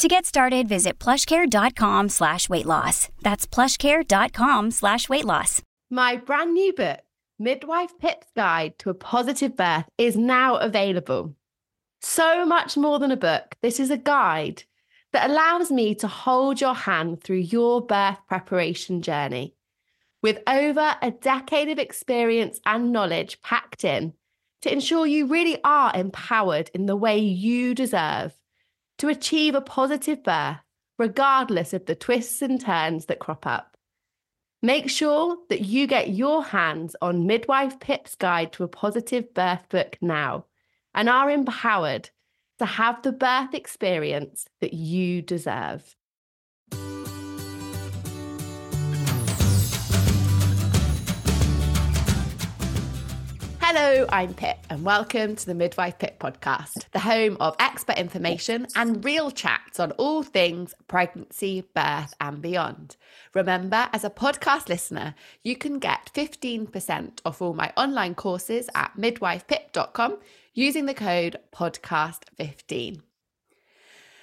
To get started, visit plushcare.com slash weight loss. That's plushcare.com slash weight loss. My brand new book, Midwife Pip's Guide to a Positive Birth, is now available. So much more than a book, this is a guide that allows me to hold your hand through your birth preparation journey. With over a decade of experience and knowledge packed in to ensure you really are empowered in the way you deserve to achieve a positive birth, regardless of the twists and turns that crop up. Make sure that you get your hands on Midwife Pip's Guide to a Positive Birth book now and are empowered to have the birth experience that you deserve. Hello, I'm Pip, and welcome to the Midwife Pip podcast, the home of expert information and real chats on all things pregnancy, birth, and beyond. Remember, as a podcast listener, you can get 15% off all my online courses at midwifepip.com using the code podcast15.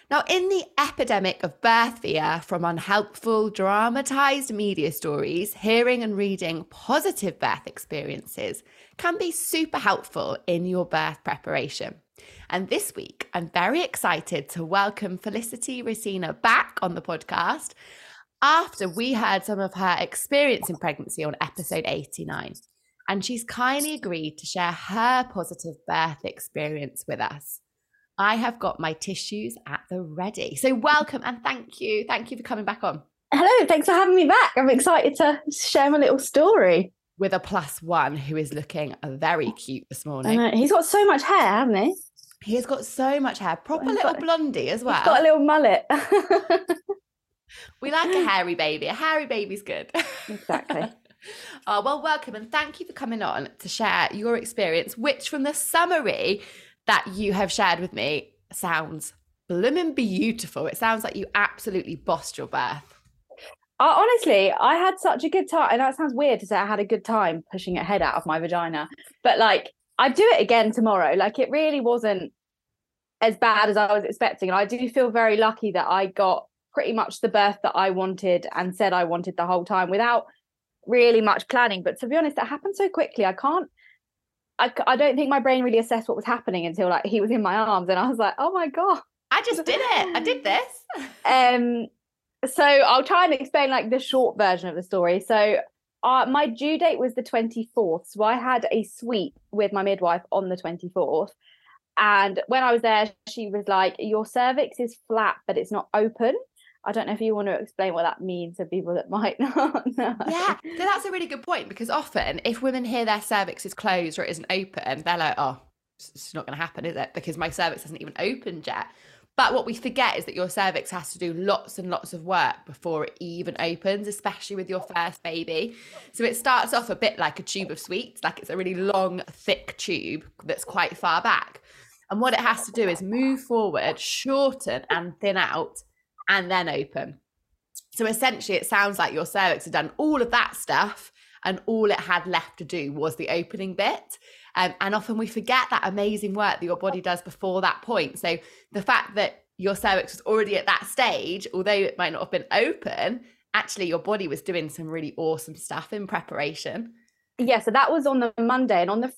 Now, in the epidemic of birth fear from unhelpful, dramatized media stories, hearing and reading positive birth experiences can be super helpful in your birth preparation. And this week, I'm very excited to welcome Felicity Racina back on the podcast after we heard some of her experience in pregnancy on episode 89. And she's kindly agreed to share her positive birth experience with us. I have got my tissues at the ready. So, welcome and thank you. Thank you for coming back on. Hello, thanks for having me back. I'm excited to share my little story. With a plus one who is looking very cute this morning. He's got so much hair, hasn't he? He has got so much hair, proper he's little got, blondie as well. He's got a little mullet. we like a hairy baby. A hairy baby's good. Exactly. oh, well, welcome and thank you for coming on to share your experience, which from the summary that you have shared with me sounds blooming beautiful. It sounds like you absolutely bossed your birth. Uh, honestly, I had such a good time. And that sounds weird to say I had a good time pushing a head out of my vagina. But like, I'd do it again tomorrow. Like, it really wasn't as bad as I was expecting. And I do feel very lucky that I got pretty much the birth that I wanted and said I wanted the whole time without really much planning. But to be honest, it happened so quickly. I can't I, I don't think my brain really assessed what was happening until like he was in my arms and I was like, oh my god, I just did it. I did this. um, so I'll try and explain like the short version of the story. So uh, my due date was the 24th. So I had a sweep with my midwife on the 24th. And when I was there, she was like, Your cervix is flat, but it's not open. I don't know if you want to explain what that means to people that might not know. Yeah, so that's a really good point because often if women hear their cervix is closed or it isn't open, they're like, oh, it's not going to happen, is it? Because my cervix hasn't even opened yet. But what we forget is that your cervix has to do lots and lots of work before it even opens, especially with your first baby. So it starts off a bit like a tube of sweets, like it's a really long, thick tube that's quite far back. And what it has to do is move forward, shorten, and thin out and then open. So essentially, it sounds like your cervix had done all of that stuff, and all it had left to do was the opening bit. Um, and often we forget that amazing work that your body does before that point. So the fact that your cervix was already at that stage, although it might not have been open, actually your body was doing some really awesome stuff in preparation. Yeah, so that was on the Monday, and on the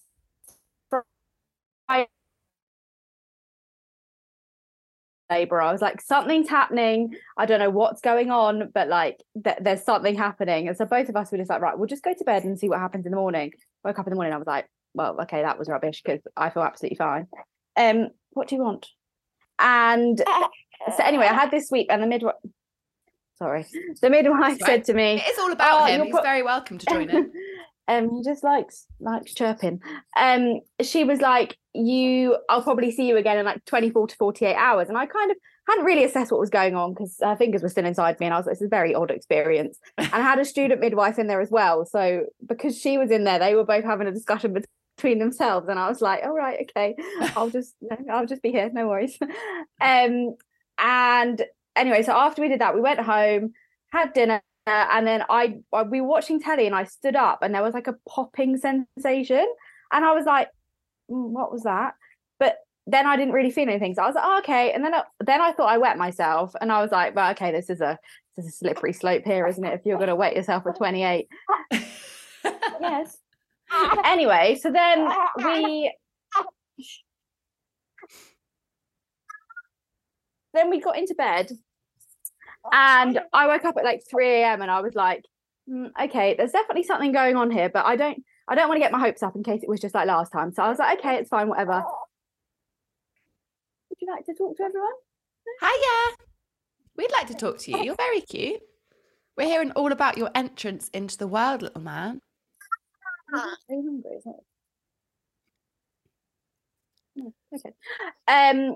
labor i was like something's happening. I don't know what's going on but like th- there's something happening. And so both of us were just like right we'll just go to bed and see what happens in the morning. Woke up in the morning i was like well okay that was rubbish because i feel absolutely fine. Um what do you want? And so anyway i had this sweep and the midwife sorry the midwife right. said to me it's all about oh, him he's pro- very welcome to join in um he just likes likes chirping. Um she was like you i'll probably see you again in like 24 to 48 hours. And i kind of hadn't really assessed what was going on because her fingers were still inside me, and I was like, "This is a very odd experience." and I had a student midwife in there as well, so because she was in there, they were both having a discussion between themselves, and I was like, "All right, okay, I'll just, I'll just be here, no worries." um, and anyway, so after we did that, we went home, had dinner, and then I, I we were watching telly, and I stood up, and there was like a popping sensation, and I was like, mm, "What was that?" But then I didn't really feel anything. So I was like, oh, okay. And then I, then I thought I wet myself, and I was like, well, okay, this is a this is a slippery slope here, isn't it? If you're going to wet yourself at 28, yes. Anyway, so then we then we got into bed, and I woke up at like 3 a.m. and I was like, mm, okay, there's definitely something going on here, but I don't I don't want to get my hopes up in case it was just like last time. So I was like, okay, it's fine, whatever would you like to talk to everyone? Hiya. We'd like to talk to you. You're very cute. We're hearing all about your entrance into the world, little man. very hungry, isn't it? Okay. Um,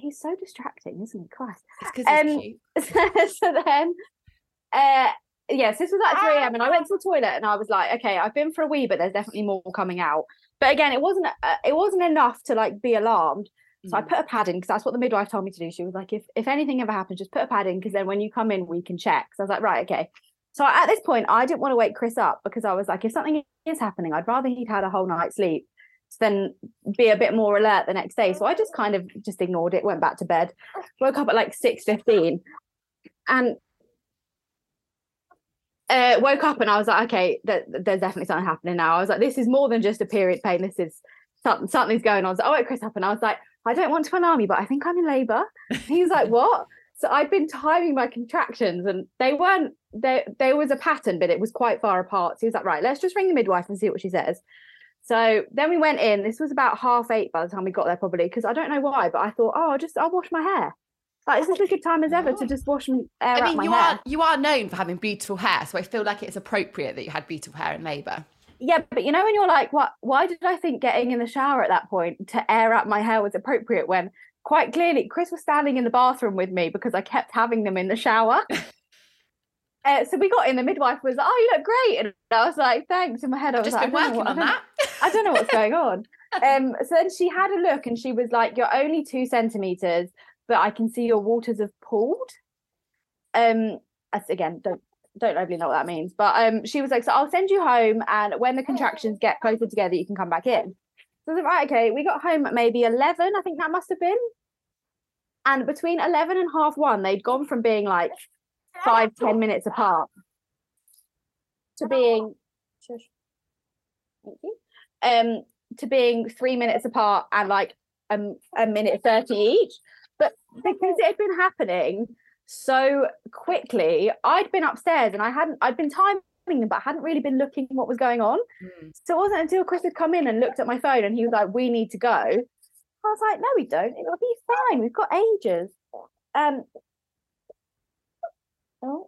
he's so distracting, isn't he? Christ. It's because he's Um, cute. so then, uh, yes, this was at 3 a.m. and I went to the toilet and I was like, okay, I've been for a wee, but there's definitely more coming out. But again, it wasn't uh, it wasn't enough to like be alarmed. So I Mm. put a pad in because that's what the midwife told me to do. She was like, if if anything ever happens, just put a pad in because then when you come in, we can check. So I was like, right, okay. So at this point, I didn't want to wake Chris up because I was like, if something is happening, I'd rather he'd had a whole night's sleep than be a bit more alert the next day. So I just kind of just ignored it, went back to bed, woke up at like six fifteen, and uh, woke up and I was like, okay, th- there's definitely something happening now. I was like, this is more than just a period pain. This is something, something's going on. I was like, oh, Chris up. And I was like, I don't want to alarm you, but I think I'm in labour. He was like, what? So I'd been timing my contractions and they weren't, there, there was a pattern, but it was quite far apart. So he was like, right, let's just ring the midwife and see what she says. So then we went in. This was about half eight by the time we got there, probably, because I don't know why, but I thought, oh, I'll just, I'll wash my hair. Like, this is a good time as ever to Oh. just wash and air I out mean, my you hair. are you are known for having beautiful hair, so I feel like it's appropriate that you had beautiful hair in labour. Yeah, but you know when you're like, what? Why did I think getting in the shower at that point to air out my hair was appropriate when quite clearly Chris was standing in the bathroom with me because I kept having them in the shower. uh, so we got in. The midwife was, like, "Oh, you look great," and I was like, "Thanks." In my head, I was just like, been "I don't know working what- on I that. I don't know what's going on. Um, so then she had a look and she was like, "You're only two centimeters, but I can see your waters have pooled." Um, again, don't don't overly know what that means, but um, she was like, "So I'll send you home, and when the contractions get closer together, you can come back in." So I was like, right, okay. We got home at maybe eleven, I think that must have been. And between eleven and half one, they'd gone from being like five, ten minutes apart to being. Thank you. Um, to being three minutes apart and like um, a minute 30 each. But because it had been happening so quickly, I'd been upstairs and I hadn't, I'd been timing them, but I hadn't really been looking what was going on. Mm. So it wasn't until Chris had come in and looked at my phone and he was like, we need to go. I was like, no, we don't. It'll be fine. We've got ages. Um, oh.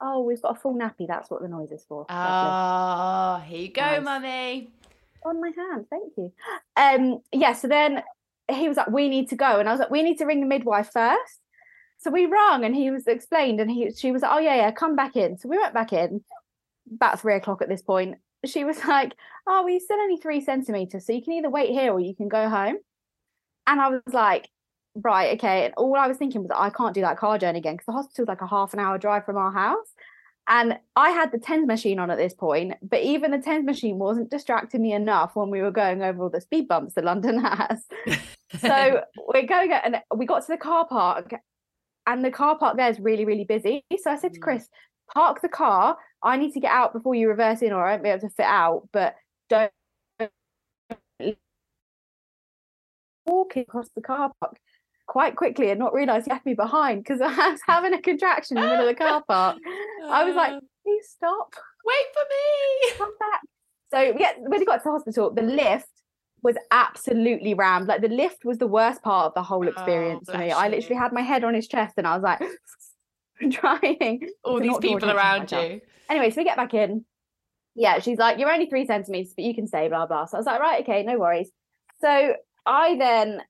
oh, we've got a full nappy. That's what the noise is for. Oh, here you go, Nice. mummy. on my hand. Thank you. Um, yeah, so then he was like, We need to go. And I was like, We need to ring the midwife first. So we rang, and he was explained, and he she was like, Oh, yeah, yeah, come back in. So we went back in about three o'clock at this point. She was like, Oh, well, you're still only three centimeters. So you can either wait here or you can go home. And I was like, Right, okay. And all I was thinking was, I can't do that car journey again because the hospital's like a half an hour drive from our house. And I had the TENS machine on at this point, but even the TENS machine wasn't distracting me enough when we were going over all the speed bumps that London has. So we're going at, and we got to the car park, and the car park there is really, really busy. So I said to Mm. Chris, park the car. I need to get out before you reverse in, or I won't be able to fit out, but don't walk across the car park quite quickly and not realize he left me behind because I was having a contraction in the middle of the car park. I was like, Uh, please stop wait for me. come back. So yeah, when we got to the hospital, the lift was absolutely rammed. Like the lift was the worst part of the whole Oh, experience for me. I literally had my head on his chest and I was like trying. All these people around myself. you. Anyway, so we get back in. Yeah, she's like, You're only three centimeters, but you can stay, blah blah. So I was like, right, okay, no worries. So I then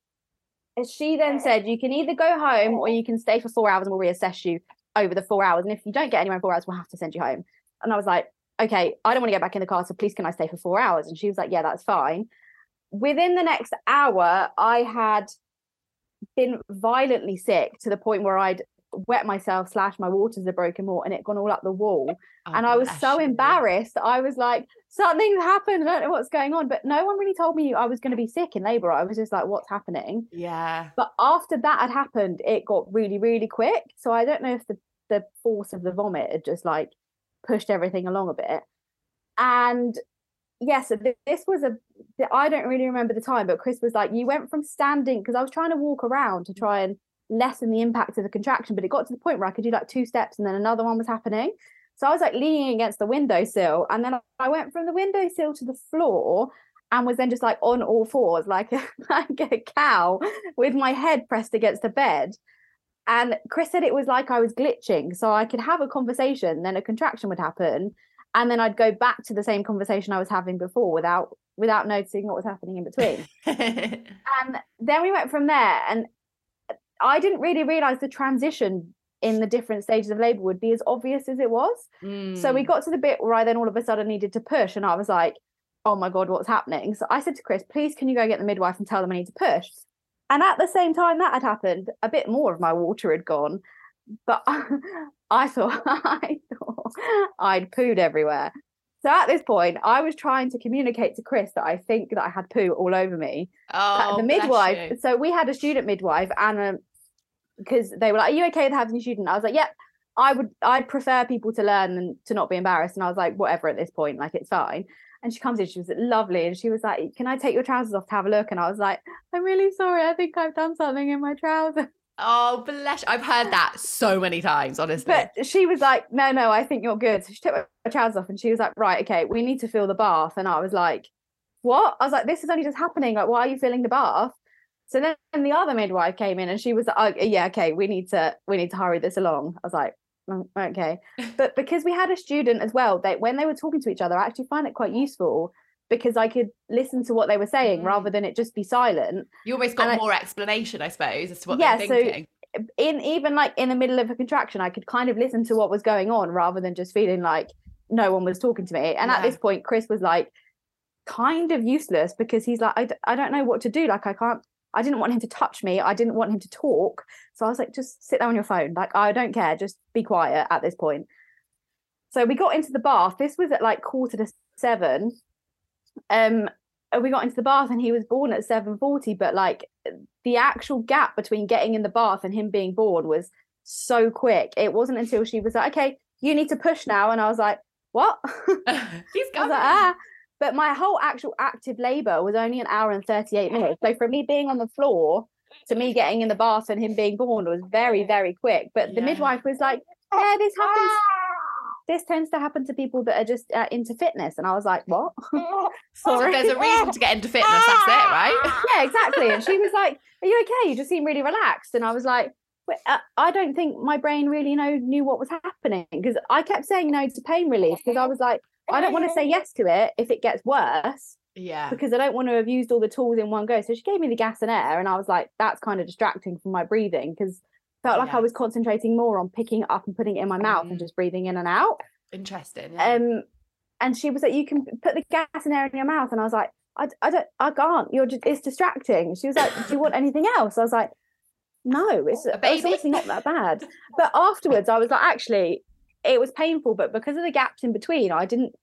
she then said, you can either go home or you can stay for four hours and we'll reassess you over the four hours. And if you don't get anywhere in four hours, we'll have to send you home. And I was like, okay, I don't want to get back in the car. So please, can I stay for four hours? And she was like, yeah, that's fine. Within the next hour, I had been violently sick to the point where I'd wet myself, slash my waters are broken more, and it gone all up the wall. Oh, and I was so embarrassed. I was like, something's happened. I don't know what's going on. But no one really told me I was going to be sick in labor. I was just like, what's happening? Yeah. But after that had happened, it got really, really quick. So I don't know if the, the force of the vomit had just like pushed everything along a bit. And yes, yeah, so this was a, I don't really remember the time, but Chris was like, you went from standing, because I was trying to walk around to try and lessen the impact of the contraction, but it got to the point where I could do like two steps and then another one was happening. So I was like leaning against the windowsill, and then I went from the windowsill to the floor and was then just like on all fours, like a, like a cow, with my head pressed against the bed. And Chris said it was like I was glitching, so I could have a conversation, then a contraction would happen, and then I'd go back to the same conversation I was having before without without noticing what was happening in between. and then we went from there, and I didn't really realize the transition in the different stages of labor would be as obvious as it was. Mm. So we got to the bit where I then all of a sudden needed to push, and I was like, "Oh my god, what's happening?" So I said to Chris, "Please, can you go get the midwife and tell them I need to push?" And at the same time that had happened, a bit more of my water had gone, but I thought I thought I'd pooed everywhere. So at this point, I was trying to communicate to Chris that I think that I had poo all over me. oh, the midwife. So we had a student midwife, and um, because they were like, "Are you okay with having a student?" I was like, "Yep." I would. I'd prefer people to learn than to not be embarrassed. And I was like, "Whatever." At this point, like it's fine. And she comes in. She was lovely, and she was like, "Can I take your trousers off to have a look?" And I was like, "I'm really sorry. I think I've done something in my trousers." Oh, bless. I've heard that so many times, honestly. But she was like, "No, no, I think you're good." So she took my trousers off, and she was like, "Right, okay, we need to fill the bath." And I was like, "What?" I was like, "This is only just happening. Like, why are you filling the bath?" So then the other midwife came in, and she was like, oh, "Yeah, okay, we need to we need to hurry this along." I was like, "Mm, "Okay," but because we had a student as well, they when they were talking to each other, I actually find it quite useful because I could listen to what they were saying Mm. rather than it just be silent. you almost got and I- more explanation, I suppose, as to what Yeah, they're so in even like in the middle of a contraction, I could kind of listen to what was going on rather than just feeling like no one was talking to me. And at this point, Chris was like kind of useless because he's like, I, d- I don't know what to do. Like, I can't, I didn't want him to touch me. I didn't want him to talk. So I was like, just sit there on your phone. Like, I don't care. Just be quiet at this point. So we got into the bath. This was at like quarter to seven. Um, and we got into the bath and he was born at 7.40 but like the actual gap between getting in the bath and him being born was so quick it wasn't until she was like okay you need to push now and i was like what He's I was coming. like, ah. But my whole actual active labor was only an hour and 38 minutes. So from me being on the floor to me getting in the bath and him being born was very, very quick. But the Yeah. midwife was like, yeah, this happens. This tends to happen to people that are just uh, into fitness. And I was like, what? So there's a reason to get into fitness, that's it, right? yeah, exactly. And she was like, "Are you okay? You just seem really relaxed." And I was like, uh, "I don't think my brain really know knew what was happening because I kept saying no to pain relief because I was like, I don't want to say yes to it if it gets worse Yeah. because I don't want to have used all the tools in one go." So she gave me the gas and air, and I was like, "That's kind of distracting from my breathing because." Felt like I was concentrating more on picking it up and putting it in my mouth and Mm. just breathing in and out. Interesting. Yeah. Um, and she was like, "You can put the gas and air in your mouth," and I was like, "I, I don't, I can't. You're just, it's distracting." She was like, "Do you want anything else?" I was like, "No, it's, it's baby? obviously not that bad." But afterwards, I was like, "Actually, it was painful, but because of the gaps in between, I didn't.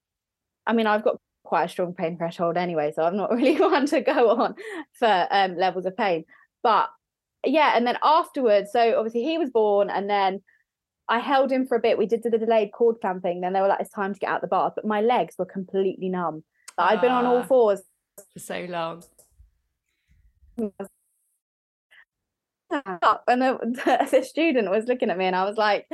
I mean, I've got quite a strong pain threshold anyway, so I'm not really one to go on for um, levels of pain. But yeah, and then afterwards, so obviously he was born, and then I held him for a bit. We did the delayed cord clamping. Then they were like, "It's time to get out the bath," but my legs were completely numb. Like, I'd been on all Ah. fours. For so long. Up, and the, the, student was looking at me, and I was like,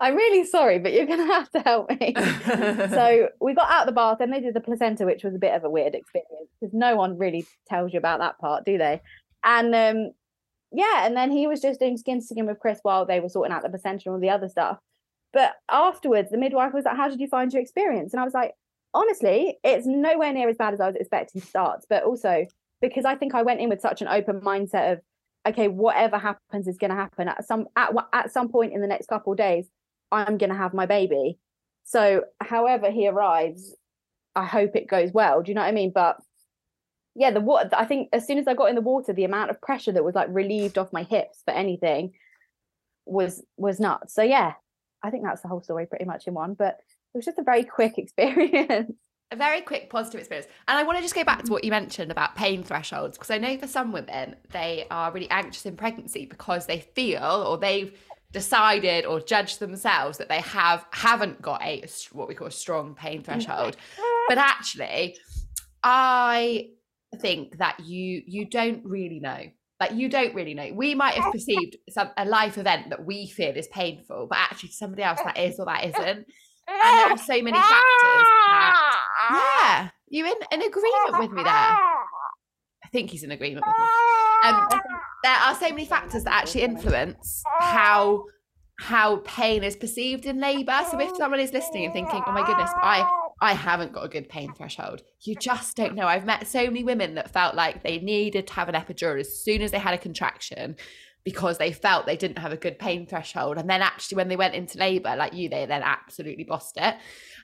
"I'm really sorry, but you're gonna have to help me." so we got out the bath, and they did the placenta, which was a bit of a weird experience because no one really tells you about that part, do they? And um, yeah, and then he was just doing skin to skin with Chris while they were sorting out the placenta and all the other stuff. But afterwards, the midwife was like, "How did you find your experience?" And I was like, "Honestly, it's nowhere near as bad as I was expecting to start, but also." Because I think I went in with such an open mindset of okay, whatever happens is going to happen at some at at some point in the next couple days. I'm going to have my baby. So, however he arrives, I hope it goes well. Do you know what I mean? But yeah, the water. I think as soon as I got in the water, the amount of pressure that was like relieved off my hips for anything was was nuts. So yeah, I think that's the whole story pretty much in one. But it was just a very quick experience. A very quick positive experience. And I want to just go back to what you mentioned about pain thresholds, because I know for some women, they are really anxious in pregnancy because they feel or they've decided or judged themselves that they have haven't got a what we call a strong pain threshold. but actually, I think that you you don't really know like you don't really know. We might have perceived some a life event that we feel is painful, but actually to somebody else that is or that isn't. And there are so many factors that yeah, you in, in agreement with me there. I think he's in agreement with me. Um, there are so many factors that actually influence how how pain is perceived in labour. So if someone is listening and thinking, "Oh my goodness, I I haven't got a good pain threshold," you just don't know. I've met so many women that felt like they needed to have an epidural as soon as they had a contraction because they felt they didn't have a good pain threshold, and then actually when they went into labour, like you, they then absolutely bossed it.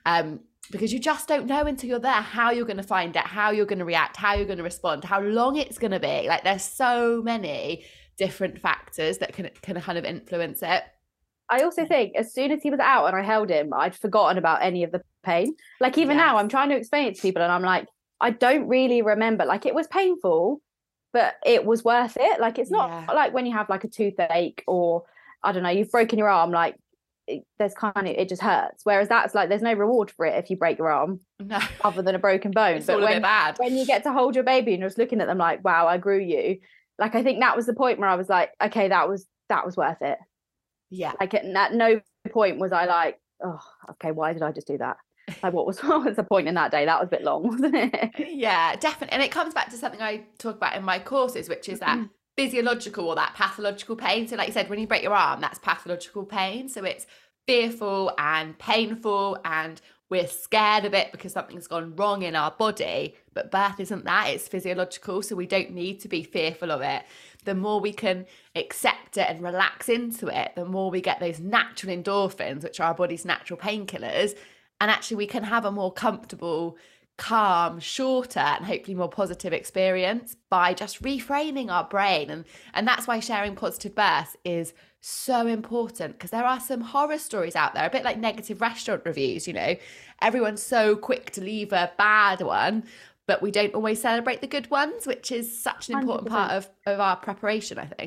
Um, because you just don't know until you're there how you're going to find it, how you're going to react, how you're going to respond, how long it's going to be. Like there's so many different factors that can can kind of influence it. I also think as soon as he was out and I held him, I'd forgotten about any of the pain. Like even yes. now, I'm trying to explain it to people, and I'm like, I don't really remember. Like it was painful, but it was worth it. Like it's not yeah. like when you have like a toothache or I don't know, you've broken your arm. Like there's kind of it just hurts. Whereas that's like there's no reward for it if you break your arm, no, other than a broken bone. But when, when you get to hold your baby and you're just looking at them like, wow, I grew you. Like I think that was the point where I was like, okay, that was that was worth it. Yeah. Like at, at no point was I like, oh, okay, why did I just do that? Like what was what was the point in that day? That was a bit long, wasn't it? Yeah, definitely. And it comes back to something I talk about in my courses, which is that mm-hmm. Physiological or that pathological pain. So like you said, when you break your arm, that's pathological pain. So it's fearful and painful and we're scared of it because something's gone wrong in our body. But birth isn't that, it's physiological. So we don't need to be fearful of it the more we can accept it and relax into it, the more we get those natural endorphins, which are our body's natural painkillers. And actually, we can have a more comfortable, calm, shorter, and hopefully more positive experience by just reframing our brain. And, and that's why sharing positive birth is so important because there are some horror stories out there, a bit like negative restaurant reviews, you know. Everyone's so quick to leave a bad one, but we don't always celebrate the good ones, which is such an important 100%. part of, of our preparation, I think.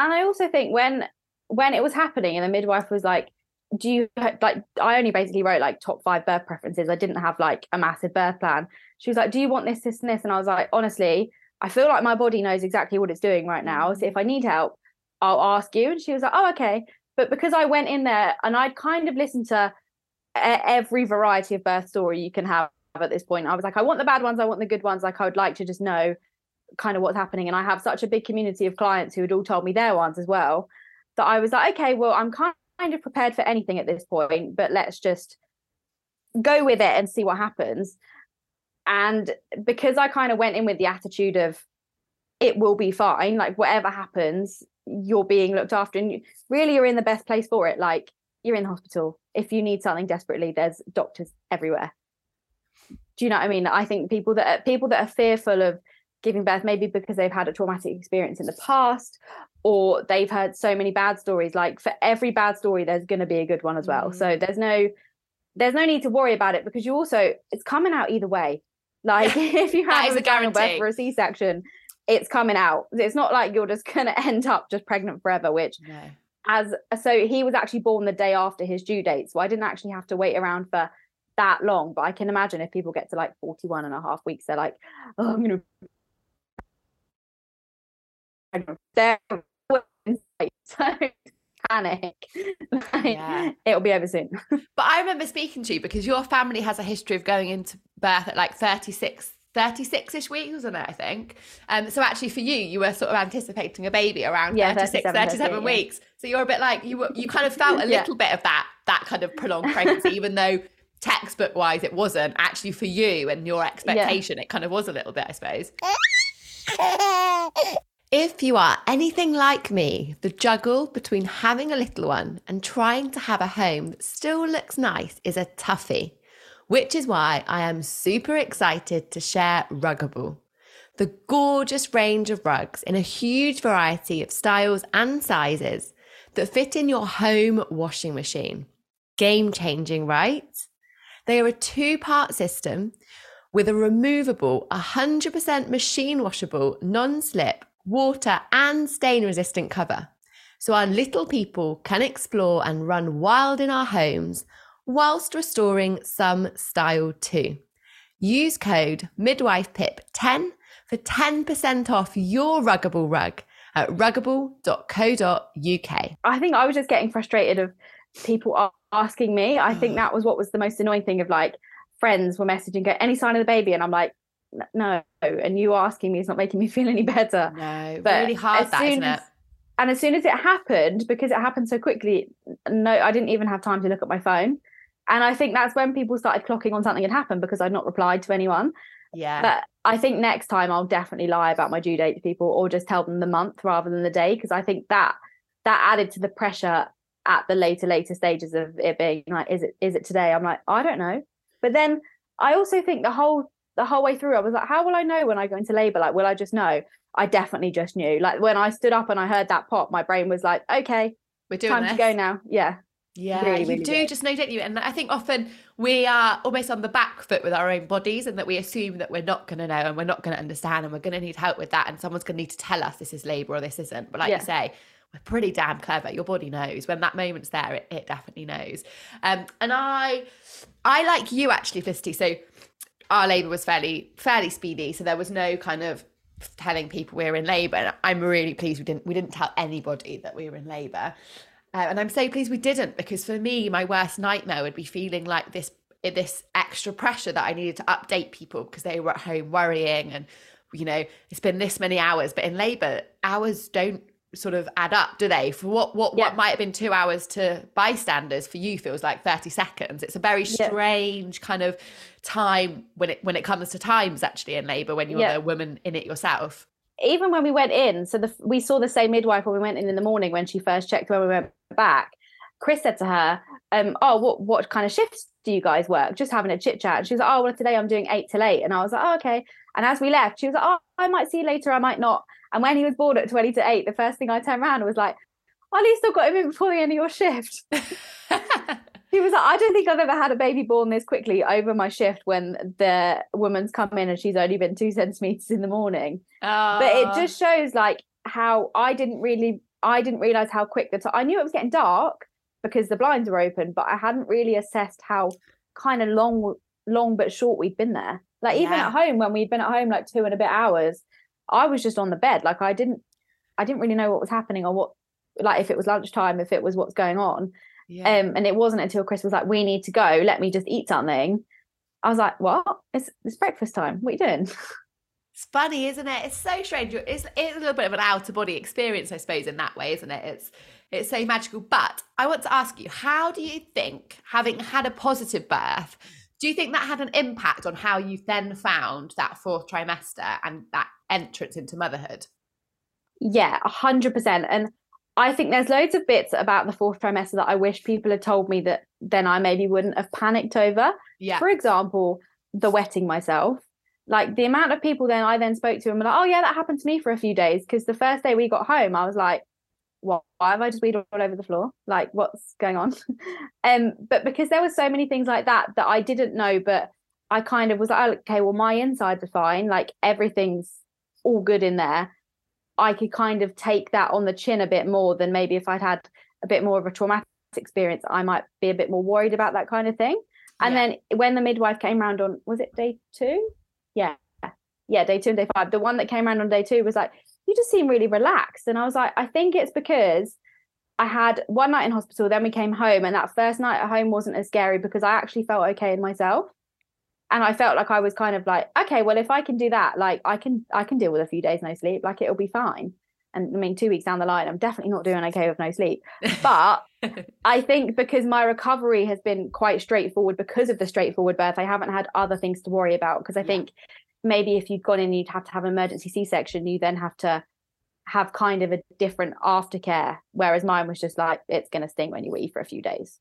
And I also think when when it was happening and the midwife was like, do you like I only basically wrote like top five birth preferences. I didn't have like a massive birth plan. She was like, Do you want this, this, and this? And I was like, honestly, I feel like my body knows exactly what it's doing right now. So mm. if I need help, I'll ask you. And she was like, Oh, okay. But because I went in there and I'd kind of listened to every variety of birth story you can have at this point, I was like, I want the bad ones, I want the good ones. Like I would like to just know kind of what's happening. And I have such a big community of clients who had all told me their ones as well that I was like, okay, well, I'm kind of prepared for anything at this point, but let's just go with it and see what happens. And because I kind of went in with the attitude of it will be fine, like whatever happens, you're being looked after, and you, really you're in the best place for it. Like you're in the hospital. If you need something desperately, there's doctors everywhere. Do you know what I mean? I think people that are, people that are fearful of giving birth maybe because they've had a traumatic experience in the past or they've heard so many bad stories like for every bad story there's going to be a good one as well mm. so there's no there's no need to worry about it because you also it's coming out either way like if you have a guarantee birth for a c-section it's coming out it's not like you're just going to end up just pregnant forever which no. as so he was actually born the day after his due date so i didn't actually have to wait around for that long but i can imagine if people get to like 41 and a half weeks they're like oh i'm going to. There so panic. Like, Yeah. It'll be over soon. But I remember speaking to you because your family has a history of going into birth at like 36, 36-ish weeks, wasn't it, I think? Um, so actually for you, you were sort of anticipating a baby around Yeah, 36, 37, 37 38, yeah. weeks. So you're a bit like, you were, you kind of felt a Yeah. little bit of that, that kind of prolonged pregnancy, even though textbook wise it wasn't actually for you and your expectation. It kind of was a little bit, I suppose. If you are anything like me, the juggle between having a little one and trying to have a home that still looks nice is a toughie, which is why I am super excited to share Ruggable, the gorgeous range of rugs in a huge variety of styles and sizes that fit in your home washing machine. Game changing, right? They are a two part system with a removable, 100% machine washable, non slip, water, and stain resistant cover. So our little people can explore and run wild in our homes whilst restoring some style too. Use code MidwifePip10 for 10% off your Ruggable rug at ruggable.co.uk. I think I was just getting frustrated of people asking me. I think Oh. that was what was the most annoying thing of like friends were messaging, go, any sign of the baby? And I'm like, "N- no. And you asking me is not making me feel any better. No, But really hard that, isn't it? And as soon as it happened, because it happened so quickly, no, I didn't even have time to look at my phone. And I think that's when people started clocking on something had happened because I'd not replied to anyone. Yeah. But I think next time I'll definitely lie about my due date to people or just tell them the month rather than the day because I think that that added to the pressure at the later later stages of it being like is it is it today I'm like I don't know but then I also think the whole the whole way through I was like how will I know when I go into labor like will I just know I definitely just knew like when I stood up and I heard that pop my brain was like okay We're doing time this. to go now yeah Yeah, Really, you really do good. just know, don't you? And I think often we are almost on the back foot with our own bodies, and that we assume that we're not going to know and we're not going to understand, and we're going to need help with that, and someone's going to need to tell us this is labour or this isn't. But like Yeah. you say, we're pretty damn clever. Your body knows when that moment's there. It, it definitely knows. Um, and I, I like you actually, Felicity. So our labour was fairly fairly speedy, so there was no kind of telling people we were in labour. And I'm really pleased we didn't we didn't tell anybody that we were in labour. Uh, and I'm so pleased we didn't because for me, my worst nightmare would be feeling like this this extra pressure that I needed to update people because they were at home worrying and you know it's been this many hours. But in labour, hours don't sort of add up, do they? For what what Yeah. what might have been two hours to bystanders for you feels like thirty seconds. It's a very Yeah. strange kind of time when it when it comes to times actually in labour when you're Yeah. the woman in it yourself. even when we went in, so the we saw the same midwife when we went in in the morning when she first checked when we went back. Chris said to her, um, "Oh, what what kind of shifts do you guys work?" Just having a chit chat. And she was like, "Oh, well, today I'm doing eight till 8. And I was like, "Oh, okay." And as we left, she was like, "Oh, I might see you later. I might not." And when he was bored at twenty to eight, the first thing I turned around was like, "At least I got him in before the end of your shift." He was like, I don't think I've ever had a baby born this quickly over my shift when the woman's come in and she's only been two centimeters in the morning but it Ah. just shows like how I didn't really I didn't realize how quick the time I knew it was getting dark because the blinds were open, but I hadn't really assessed how kind of long long but short we'd been there. Like even Yeah. at home when we'd been at home like two and a bit hours, I was just on the bed. Like I didn't I didn't really know what was happening or what like if it was lunchtime, if it was what's going on. yeah. Um and it wasn't until Chris was like, We need to go, let me just eat something. I was like, What? It's it's breakfast time. What are you doing? It's funny, isn't it? It's so strange. It's, it's a little bit of an out of body experience, I suppose, in that way, isn't it? It's it's so magical. But I want to ask you, how do you think, having had a positive birth, do you think that had an impact on how you then found that fourth trimester and that entrance into motherhood? Yeah, a hundred percent. And I think there's loads of bits about the fourth trimester that I wish people had told me that then I maybe wouldn't have panicked over. Yeah. For example, the wetting myself. Like the amount of people then I then spoke to and were like, oh yeah, that happened to me for a few days. Because the first day we got home, I was like, why have I just weed all over the floor? Like what's going on? um, but because there were so many things like that that I didn't know, but I kind of was like, oh, okay, well, my insides are fine, like everything's all good in there. I could kind of take that on the chin a bit more than maybe if I'd had a bit more of a traumatic experience, I might be a bit more worried about that kind of thing. And Yeah. then when the midwife came round on, was it day two? Yeah. Yeah, day two and day five. The one that came round on day two was like, you just seem really relaxed. And I was like, I think it's because I had one night in hospital, then we came home, and that first night at home wasn't as scary because I actually felt okay in myself. And I felt like I was kind of like, okay, well, if I can do that, like I can I can deal with a few days no sleep, like it'll be fine. And I mean, two weeks down the line, I'm definitely not doing okay with no sleep. But I think because my recovery has been quite straightforward because of the straightforward birth, I haven't had other things to worry about. Because I yeah. think maybe if you'd gone in, you'd have to have an emergency C section, you then have to have kind of a different aftercare. Whereas mine was just like, it's going to sting when you eat for a few days.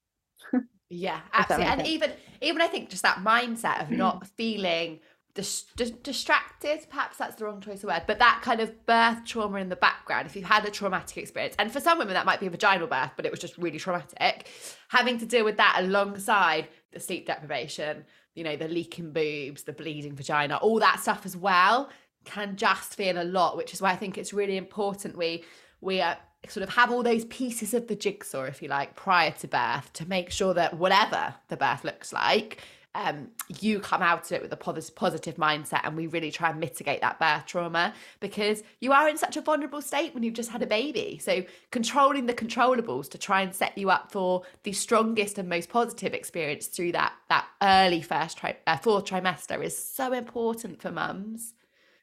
yeah, absolutely. And even, even I think just that mindset of not feeling dis- dis- distracted, perhaps that's the wrong choice of word, but that kind of birth trauma in the background, if you've had a traumatic experience, and for some women that might be a vaginal birth, but it was just really traumatic, having to deal with that alongside the sleep deprivation, you know, the leaking boobs, the bleeding vagina, all that stuff as well can just feel a lot, which is why I think it's really important we we uh, sort of have all those pieces of the jigsaw, if you like, prior to birth to make sure that whatever the birth looks like, um, you come out of it with a positive mindset and we really try and mitigate that birth trauma because you are in such a vulnerable state when you've just had a baby. So controlling the controllables to try and set you up for the strongest and most positive experience through that that early first tri- uh, fourth trimester is so important for mums.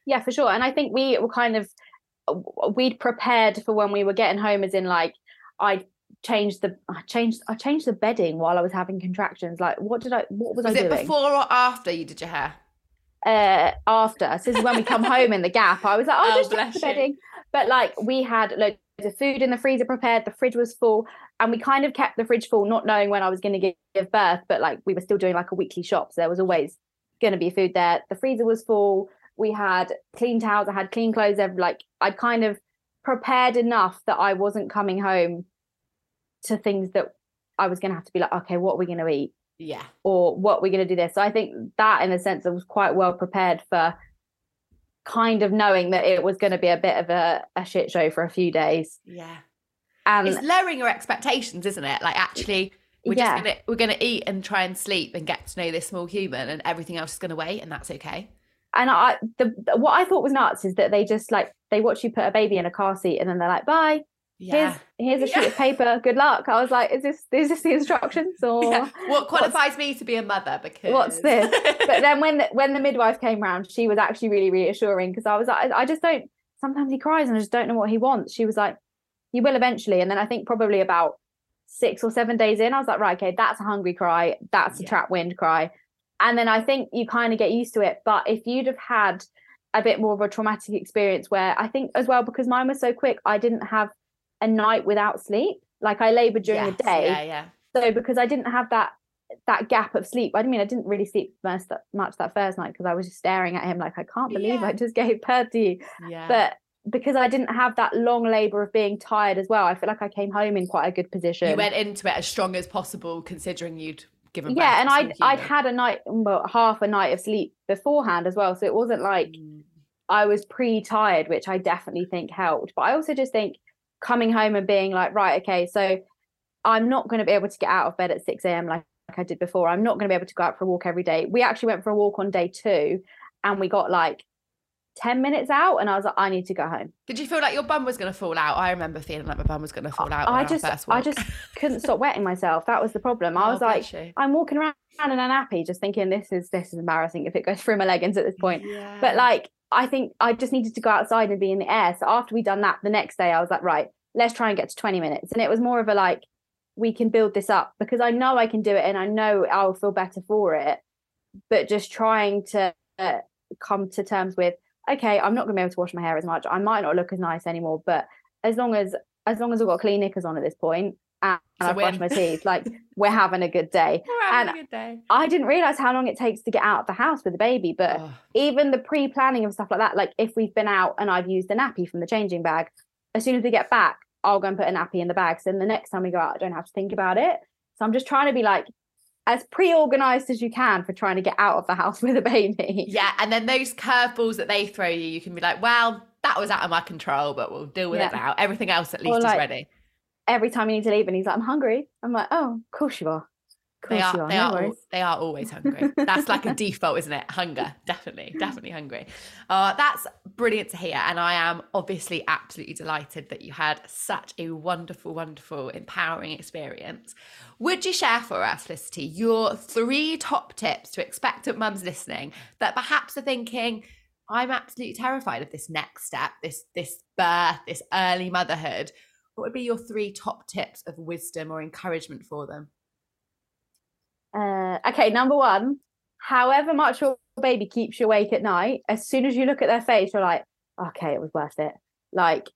Yeah, for sure. And I think we were kind of we'd prepared for when we were getting home as in like I changed the I changed I changed the bedding while I was having contractions. Like what did I what was, was I doing? Was it before or after you did your hair? Uh after. So this is when we come home in the gap. I was like, oh, oh just change the bedding. But like we had loads of food in the freezer prepared, the fridge was full, and we kind of kept the fridge full, not knowing when I was going to give birth, but like we were still doing like a weekly shop. So there was always going to be food there. The freezer was full. We had clean towels, I had clean clothes, every like I'd kind of prepared enough that I wasn't coming home to things that I was going to have to be like, okay, what are we going to eat? Yeah. Or what we're we going to do this? So I think that, in a sense, I was quite well prepared for kind of knowing that it was going to be a bit of a, a shit show for a few days. Yeah. And it's lowering your expectations, isn't it? Like actually we're yeah. just gonna we're gonna eat and try and sleep and get to know this small human and everything else is gonna wait and that's okay. And I the what I thought was nuts is that they just like they watch you put a baby in a car seat and then they're like, bye. Yeah. here's, here's a sheet yeah. of paper. Good luck. I was like is this is this the instructions or yeah. what qualifies me to be a mother because what's this? But then when the, when the midwife came around she was actually really reassuring because i was like I, I just don't sometimes he cries and i just don't know what he wants. She was like he will eventually. And then i think probably about six or seven days in i was like right okay that's a hungry cry. That's a trap wind cry and then i think you kind of get used to it but if you'd have had a bit more of a traumatic experience where i think as well because mine was so quick i didn't have a night without sleep. Like I labored during yes, the day. Yeah, yeah. So because I didn't have that that gap of sleep, I mean I didn't really sleep much that much that first night because I was just staring at him like I can't believe yeah. I just gave birth to you. Yeah. But because I didn't have that long labor of being tired as well, I feel like I came home in quite a good position. You went into it as strong as possible, considering you'd given. Yeah, and I'd I'd had a night, well, half a night of sleep beforehand as well, so it wasn't like mm. I was pre-tired, which I definitely think helped. But I also just think coming home and being like, right, okay, so I'm not going to be able to get out of bed at 6 a.m. like I did before. I'm not going to be able to go out for a walk every day. We actually went for a walk on day two and we got like 10 minutes out and I was like, I need to go home. Did you feel like your bum was going to fall out? I remember feeling like my bum was going to fall out. I just, I just couldn't stop wetting myself. That was the problem. I oh, was like, you. I'm walking around in an nappy just thinking this is, this is embarrassing if it goes through my leggings at this point. Yeah. But like, I think I just needed to go outside and be in the air. So after we'd done that, the next day I was like, right, let's try and get to 20 minutes. And it was more of a like, we can build this up because I know I can do it and I know I'll feel better for it. But just trying to uh, come to terms with, okay, I'm not going to be able to wash my hair as much. I might not look as nice anymore, but as long as as long as I've got clean knickers on at this point and, and I've brushed my teeth, like we're having a good day. We're and a good day. I didn't realize how long it takes to get out of the house with a baby, but oh. even the pre-planning of stuff like that, like if we've been out and I've used the nappy from the changing bag, as soon as we get back, I'll go and put a nappy in the bag. So then the next time we go out, I don't have to think about it. So I'm just trying to be like as pre-organized as you can for trying to get out of the house with a baby. Yeah, and then those curveballs that they throw you, you can be like, well, that was out of my control, but we'll deal with yeah. it now. Everything else at least like, is ready. Every time you need to leave, and he's like, I'm hungry. I'm like, oh, of course you are. They are, are, they no are, worries. they are always hungry. That's like a default, isn't it? Hunger, definitely, definitely hungry. Uh, that's brilliant to hear, and I am obviously absolutely delighted that you had such a wonderful, wonderful, empowering experience. Would you share for us, Felicity, your three top tips to expectant mums listening that perhaps are thinking, I'm absolutely terrified of this next step, this this birth, this early motherhood. What would be your three top tips of wisdom or encouragement for them? Uh, okay, number one, however much your baby keeps you awake at night, as soon as you look at their face, you're like, okay, it was worth it. Like,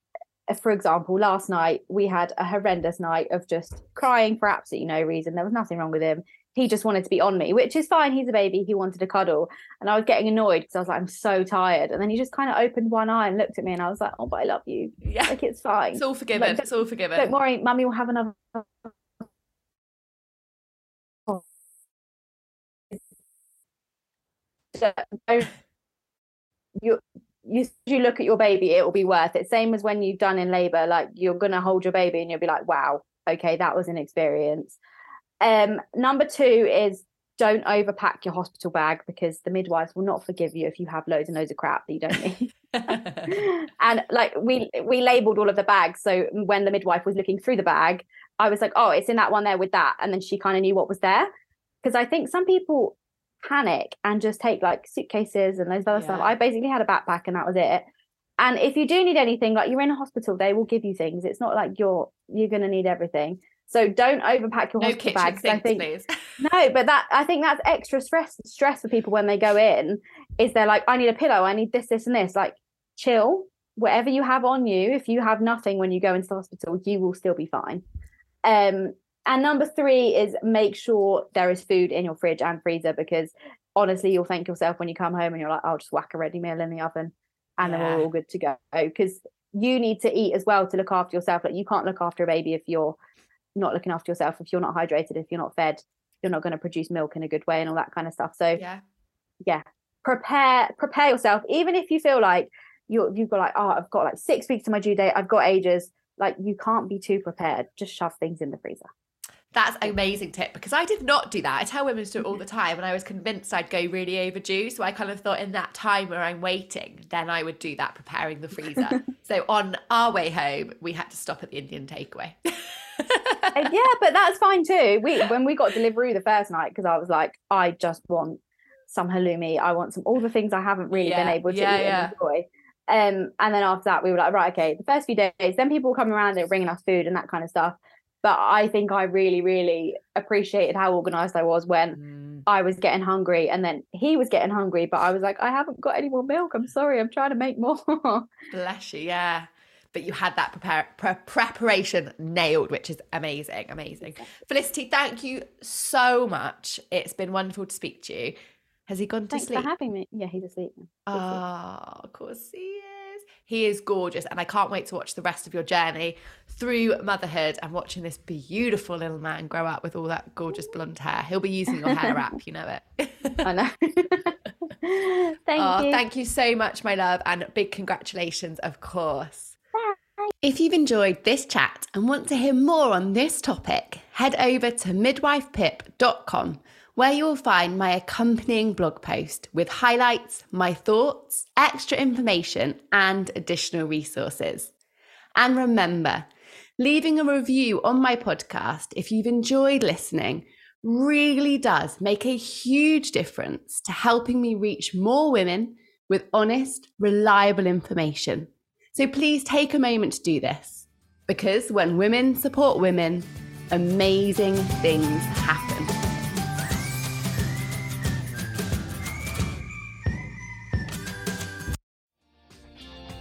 uh, for example, last night we had a horrendous night of just crying for absolutely no reason. There was nothing wrong with him. He just wanted to be on me, which is fine. He's a baby. He wanted to cuddle. And I was getting annoyed because I was like, I'm so tired. And then he just kind of opened one eye and looked at me and I was like, oh, but I love you. Yeah. Like, it's fine. It's all forgiven. Like, it's all forgiven. Don't worry, mummy will have another. Don't- You you you look at your baby, it will be worth it. Same as when you've done in labour, like you're gonna hold your baby and you'll be like, wow, okay, that was an experience. Um, number two is don't overpack your hospital bag because the midwives will not forgive you if you have loads and loads of crap that you don't need. and like we we labeled all of the bags so when the midwife was looking through the bag i was like oh it's in that one there with that and then she kind of knew what was there because i think some people panic and just take like suitcases and those other stuff i basically had a backpack and that was it and if you do need anything like you're in a hospital they will give you things it's not like you're you're going to need everything so don't overpack your no hospital bags i think please. no, but that I think that's extra stress stress for people when they go in. Is they're like, I need a pillow, I need this, this, and this. Like, chill. Whatever you have on you, if you have nothing when you go into the hospital, you will still be fine. Um, and number three is make sure there is food in your fridge and freezer because honestly, you'll thank yourself when you come home and you're like, I'll just whack a ready meal in the oven and then we're all good to go. Because you need to eat as well to look after yourself. Like you can't look after a baby if you're not looking after yourself, if you're not hydrated, if you're not fed, you're not going to produce milk in a good way and all that kind of stuff. So yeah. prepare prepare yourself, even if you feel like you're you've got like, oh, I've got like six weeks to my due date, I've got ages. Like you can't be too prepared. Just shove things in the freezer. That's an amazing tip because I did not do that. I tell women to do it all the time, and I was convinced I'd go really overdue. So I kind of thought in that time where I'm waiting, then I would do that, preparing the freezer. so on our way home, we had to stop at the Indian takeaway. Uh, yeah, but that's fine too. We when we got delivery the first night because I was like, I just want some halloumi. I want some all the things I haven't really been able to yeah, eat yeah. and enjoy. Um, and then after that, we were like, right, okay. The first few days, then people were coming around and bringing us food and that kind of stuff. But I think I really, really appreciated how organized I was when Mm, I was getting hungry, and then he was getting hungry. But I was like, I haven't got any more milk. I'm sorry. I'm trying to make more. Bless you, yeah. But you had that prepare, pre- preparation nailed, which is amazing, amazing. Felicity, thank you so much. It's been wonderful to speak to you. Has he gone to Thanks sleep? for having me. Yeah, he's asleep. asleep. Oh, of course he is. He is gorgeous, and I can't wait to watch the rest of your journey through motherhood and watching this beautiful little man grow up with all that gorgeous blonde hair. He'll be using your hair wrap, you know it. I know. Thank oh, you. thank you so much, my love, and big congratulations, of course. Bye. If you've enjoyed this chat and want to hear more on this topic, head over to midwifepip.com where you will find my accompanying blog post with highlights, my thoughts, extra information, and additional resources. And remember, leaving a review on my podcast if you've enjoyed listening really does make a huge difference to helping me reach more women with honest, reliable information. So please take a moment to do this because when women support women, amazing things happen.